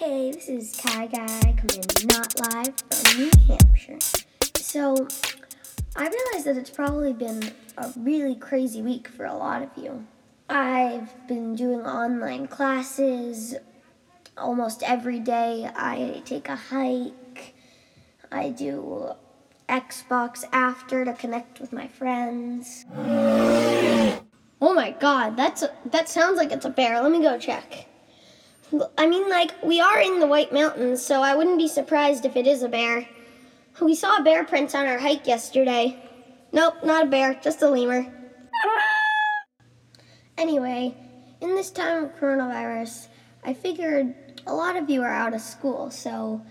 Hey, this is Kai Guy coming not live from New Hampshire. So, I realize that it's probably been a really crazy week for a lot of you. I've been doing online classes almost every day. I take a hike. I do Xbox after to connect with my friends. Oh my god, that's a, that sounds like it's a bear. Let me go check. I mean, like, we are in the White Mountains, so I wouldn't be surprised if it is a bear. We saw a bear prints on our hike yesterday. Nope, not a bear, just a lemur. Anyway, in this time of coronavirus, I figured a lot of you are out of school, so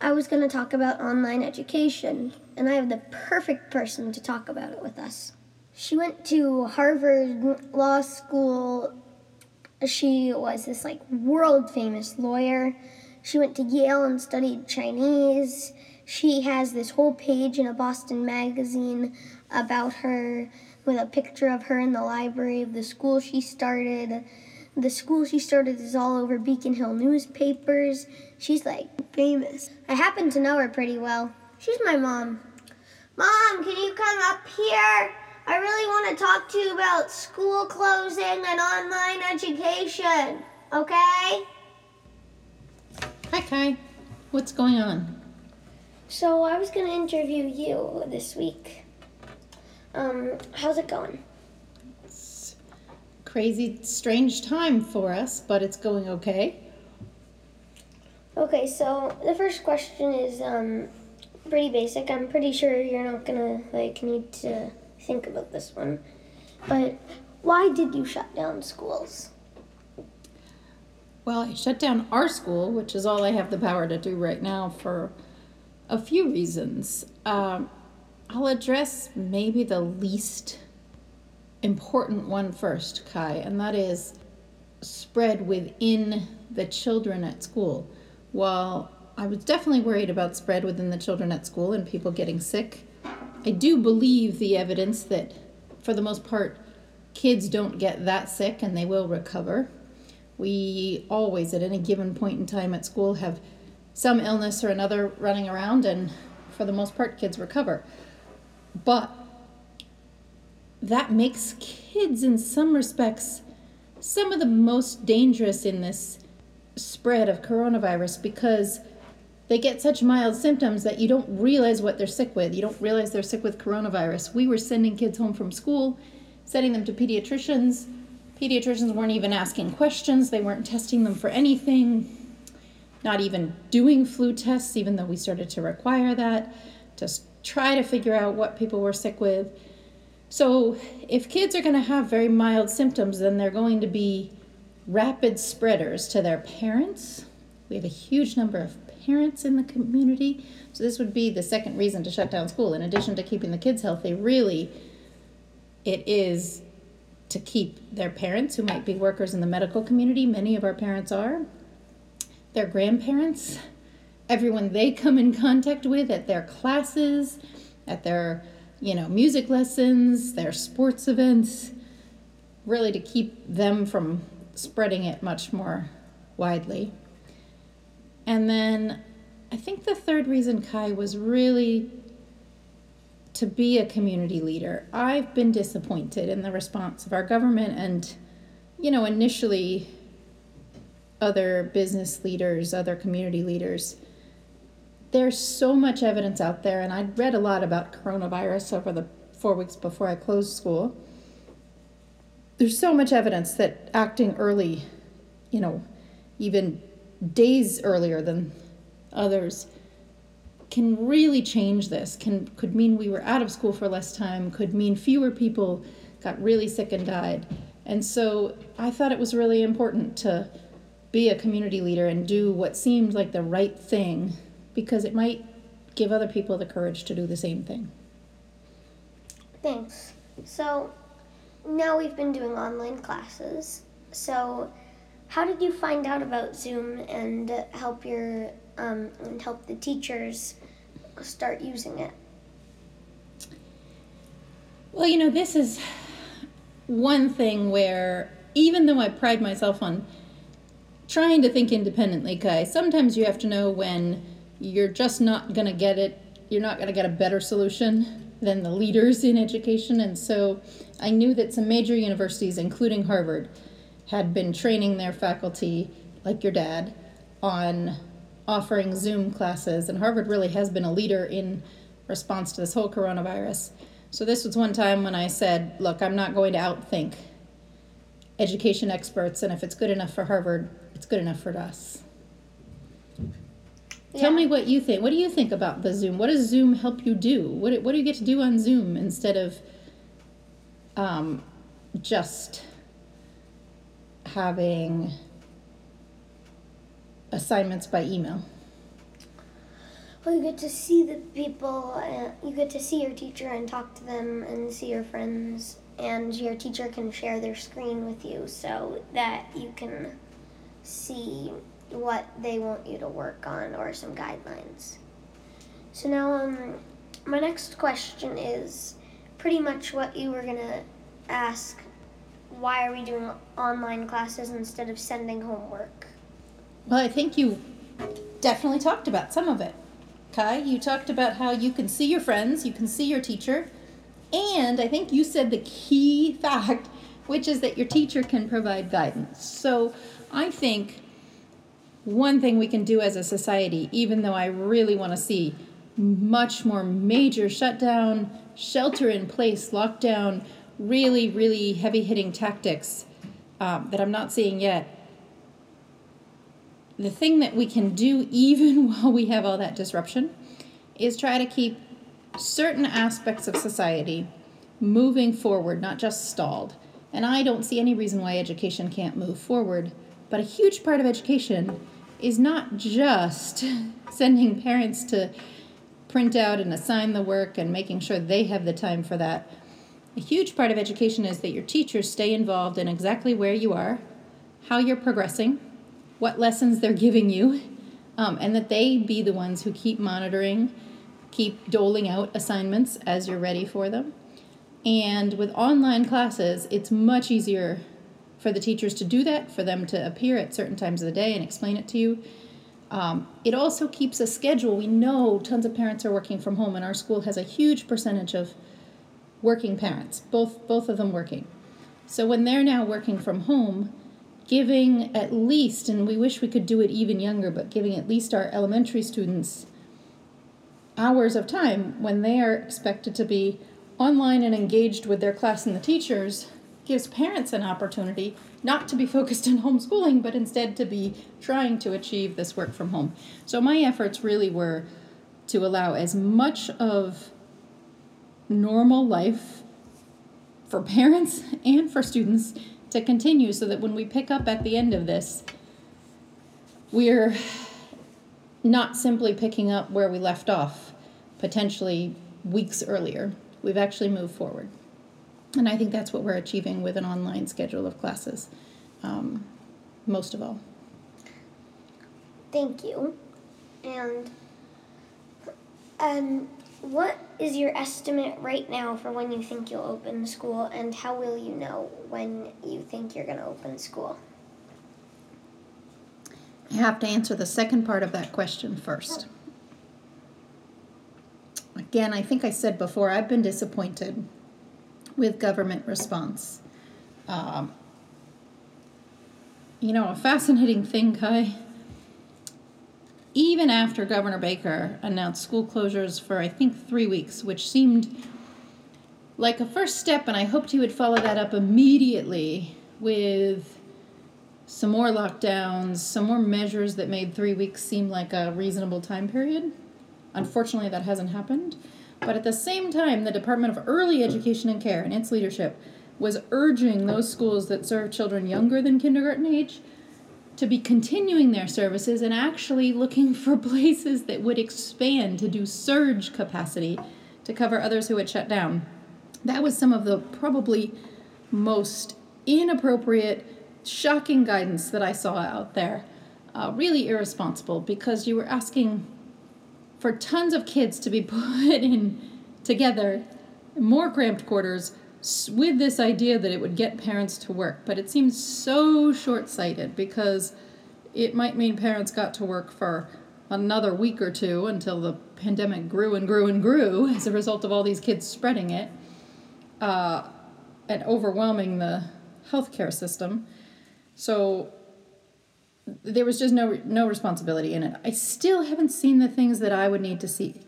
I was going to talk about online education, and I have the perfect person to talk about it with us. She went to Harvard Law School she was this like world famous lawyer. She went to Yale and studied Chinese. She has this whole page in a Boston magazine about her with a picture of her in the library of the school she started. The school she started is all over Beacon Hill newspapers. She's like famous. I happen to know her pretty well. She's my mom. Mom, can you come up here? I really want to talk to you about school closing and online education, okay? Hi, Kai. What's going on? So, I was going to interview you this week. Um, how's it going? It's crazy, strange time for us, but it's going okay. Okay, so the first question is um, pretty basic. I'm pretty sure you're not gonna like need to think about this one. But why did you shut down schools? Well, I shut down our school, which is all I have the power to do right now, for a few reasons. Um, I'll address maybe the least important one first, Kai, and that is spread within the children at school. While I was definitely worried about spread within the children at school and people getting sick, I do believe the evidence that, for the most part, kids don't get that sick and they will recover. We always, at any given point in time at school, have some illness or another running around, and for the most part, kids recover. But that makes kids, in some respects, some of the most dangerous in this spread of coronavirus because they get such mild symptoms that you don't realize what they're sick with. You don't realize they're sick with coronavirus. We were sending kids home from school, sending them to pediatricians. Pediatricians weren't even asking questions, they weren't testing them for anything, not even doing flu tests, even though we started to require that, just try to figure out what people were sick with. So, if kids are going to have very mild symptoms, then they're going to be rapid spreaders to their parents. We have a huge number of parents in the community. So this would be the second reason to shut down school. In addition to keeping the kids healthy, really, it is to keep their parents who might be workers in the medical community. Many of our parents are. Their grandparents, everyone they come in contact with at their classes, at their you know music lessons, their sports events, really to keep them from spreading it much more widely. And then I think the third reason, Kai, was really to be a community leader. I've been disappointed in the response of our government and, you know, initially other business leaders, other community leaders. There's so much evidence out there, and I'd read a lot about coronavirus over the four weeks before I closed school. There's so much evidence that acting early, you know, even days earlier than others can really change this. Can could mean we were out of school for less time could mean fewer people got really sick and died. And so i thought it was really important to be a community leader and do what seemed like the right thing because it might give other people the courage to do the same thing. Thanks. So now we've been doing online classes. So how did you find out about Zoom and help your um, and help the teachers start using it? Well, you know, this is one thing where even though I pride myself on trying to think independently, Kai. Sometimes you have to know when you're just not going to get it, you're not going to get a better solution than the leaders in education. And so I knew that some major universities, including Harvard, had been training their faculty, like your dad, on offering Zoom classes. And Harvard really has been a leader in response to this whole coronavirus. So this was one time when I said, look, I'm not going to outthink education experts, and if it's good enough for Harvard, it's good enough for us. Tell me what you think. What do you think about the Zoom? What does Zoom help you do? What, what do you get to do on Zoom instead of um, just having assignments by email? Well, you get to see the people, uh, you get to see your teacher and talk to them and see your friends, and your teacher can share their screen with you so that you can see what they want you to work on or some guidelines. So now, um, my next question is pretty much what you were gonna ask. Why are we doing online classes instead of sending homework? Well, I think you definitely talked about some of it. Kai, you talked about how you can see your friends, you can see your teacher, and I think you said the key fact, which is that your teacher can provide guidance. So I think one thing we can do as a society, even though I really want to see much more major shutdown, shelter in place, lockdown, really, really heavy hitting tactics um, that I'm not seeing yet, the thing that we can do even while we have all that disruption is try to keep certain aspects of society moving forward, not just stalled. And I don't see any reason why education can't move forward. But a huge part of education is not just sending parents to print out and assign the work and making sure they have the time for that. A huge part of education is that your teachers stay involved in exactly where you are, how you're progressing, what lessons they're giving you, um, and that they be the ones who keep monitoring, keep doling out assignments as you're ready for them. And with online classes, it's much easier for the teachers to do that, for them to appear at certain times of the day and explain it to you. Um, it also keeps a schedule. We know tons of parents are working from home, and our school has a huge percentage of working parents, both both of them working. So when they're now working from home, giving at least, and we wish we could do it even younger, but giving at least our elementary students hours of time when they are expected to be online and engaged with their class and the teachers gives parents an opportunity not to be focused on homeschooling, but instead to be trying to achieve this work from home. So my efforts really were to allow as much of normal life for parents and for students to continue so that when we pick up at the end of this, we're not simply picking up where we left off, potentially weeks earlier. We've actually moved forward. And I think that's what we're achieving with an online schedule of classes, um, most of all. Thank you. And um, what is your estimate right now for when you think you'll open school, and how will you know when you think you're going to open school? I have to answer the second part of that question first. Again, I think I said before, I've been disappointed with government response. Um, you know, a fascinating thing, Kai. Even after Governor Baker announced school closures for, I think, three weeks, which seemed like a first step, and I hoped he would follow that up immediately with some more lockdowns, some more measures that made three weeks seem like a reasonable time period. Unfortunately, that hasn't happened. But at the same time, the Department of Early Education and Care and its leadership was urging those schools that serve children younger than kindergarten age to be continuing their services and actually looking for places that would expand to do surge capacity to cover others who had shut down. That was some of the probably most inappropriate, shocking guidance that I saw out there. Uh, really irresponsible because you were asking for tons of kids to be put in together, more cramped quarters, with this idea that it would get parents to work. But it seems so short sighted because it might mean parents got to work for another week or two until the pandemic grew and grew and grew as a result of all these kids spreading it uh, and overwhelming the healthcare system. So there was just no no responsibility in it. I still haven't seen the things that I would need to see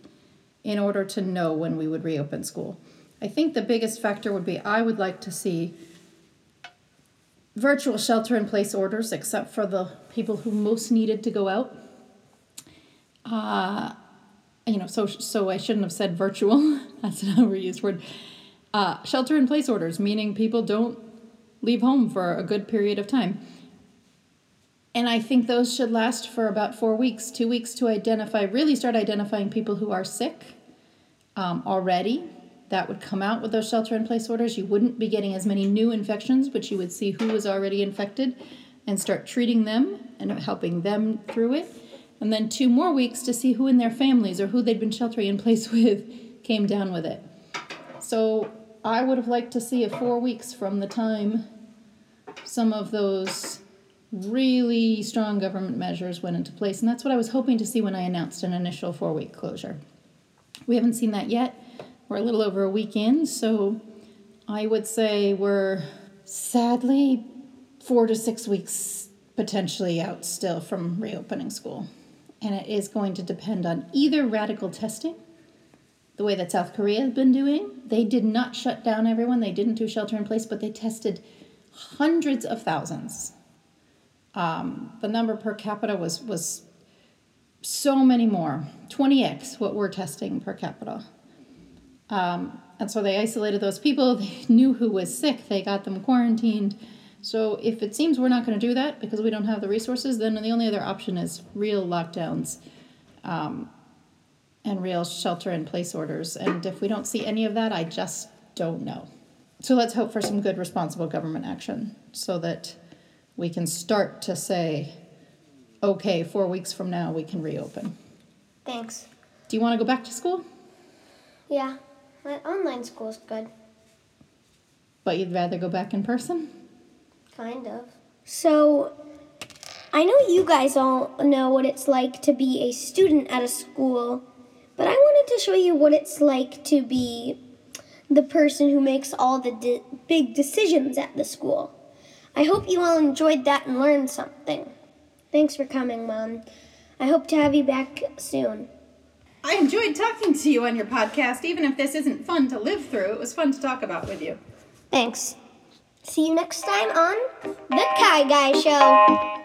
in order to know when we would reopen school. I think the biggest factor would be I would like to see virtual shelter in place orders, except for the people who most needed to go out. Uh, you know, so so I shouldn't have said virtual. That's an overused word. Uh, shelter in place orders, meaning people don't leave home for a good period of time. And I think those should last for about four weeks, two weeks to identify, really start identifying people who are sick um, already. That would come out with those shelter in place orders. You wouldn't be getting as many new infections, but you would see who was already infected and start treating them and helping them through it. And then two more weeks to see who in their families or who they'd been sheltering in place with came down with it. So I would have liked to see a four weeks from the time some of those really strong government measures went into place. And that's what I was hoping to see when I announced an initial four week closure. We haven't seen that yet. We're a little over a week in, so I would say we're sadly four to six weeks potentially out still from reopening school. And it is going to depend on either radical testing, the way that South Korea has been doing. They did not shut down everyone, they didn't do shelter in place, but they tested hundreds of thousands um, the number per capita was was so many more 20x what we're testing per capita um, and so they isolated those people they knew who was sick they got them quarantined so if it seems we're not going to do that because we don't have the resources then the only other option is real lockdowns um, and real shelter in place orders and if we don't see any of that i just don't know so let's hope for some good responsible government action so that we can start to say, okay, four weeks from now we can reopen. Thanks. Do you want to go back to school? Yeah, my online school's good. But you'd rather go back in person? Kind of. So, I know you guys all know what it's like to be a student at a school, but I wanted to show you what it's like to be the person who makes all the de- big decisions at the school. I hope you all enjoyed that and learned something. Thanks for coming, Mom. I hope to have you back soon. I enjoyed talking to you on your podcast, even if this isn't fun to live through. It was fun to talk about with you. Thanks. See you next time on The Kai Guy Show.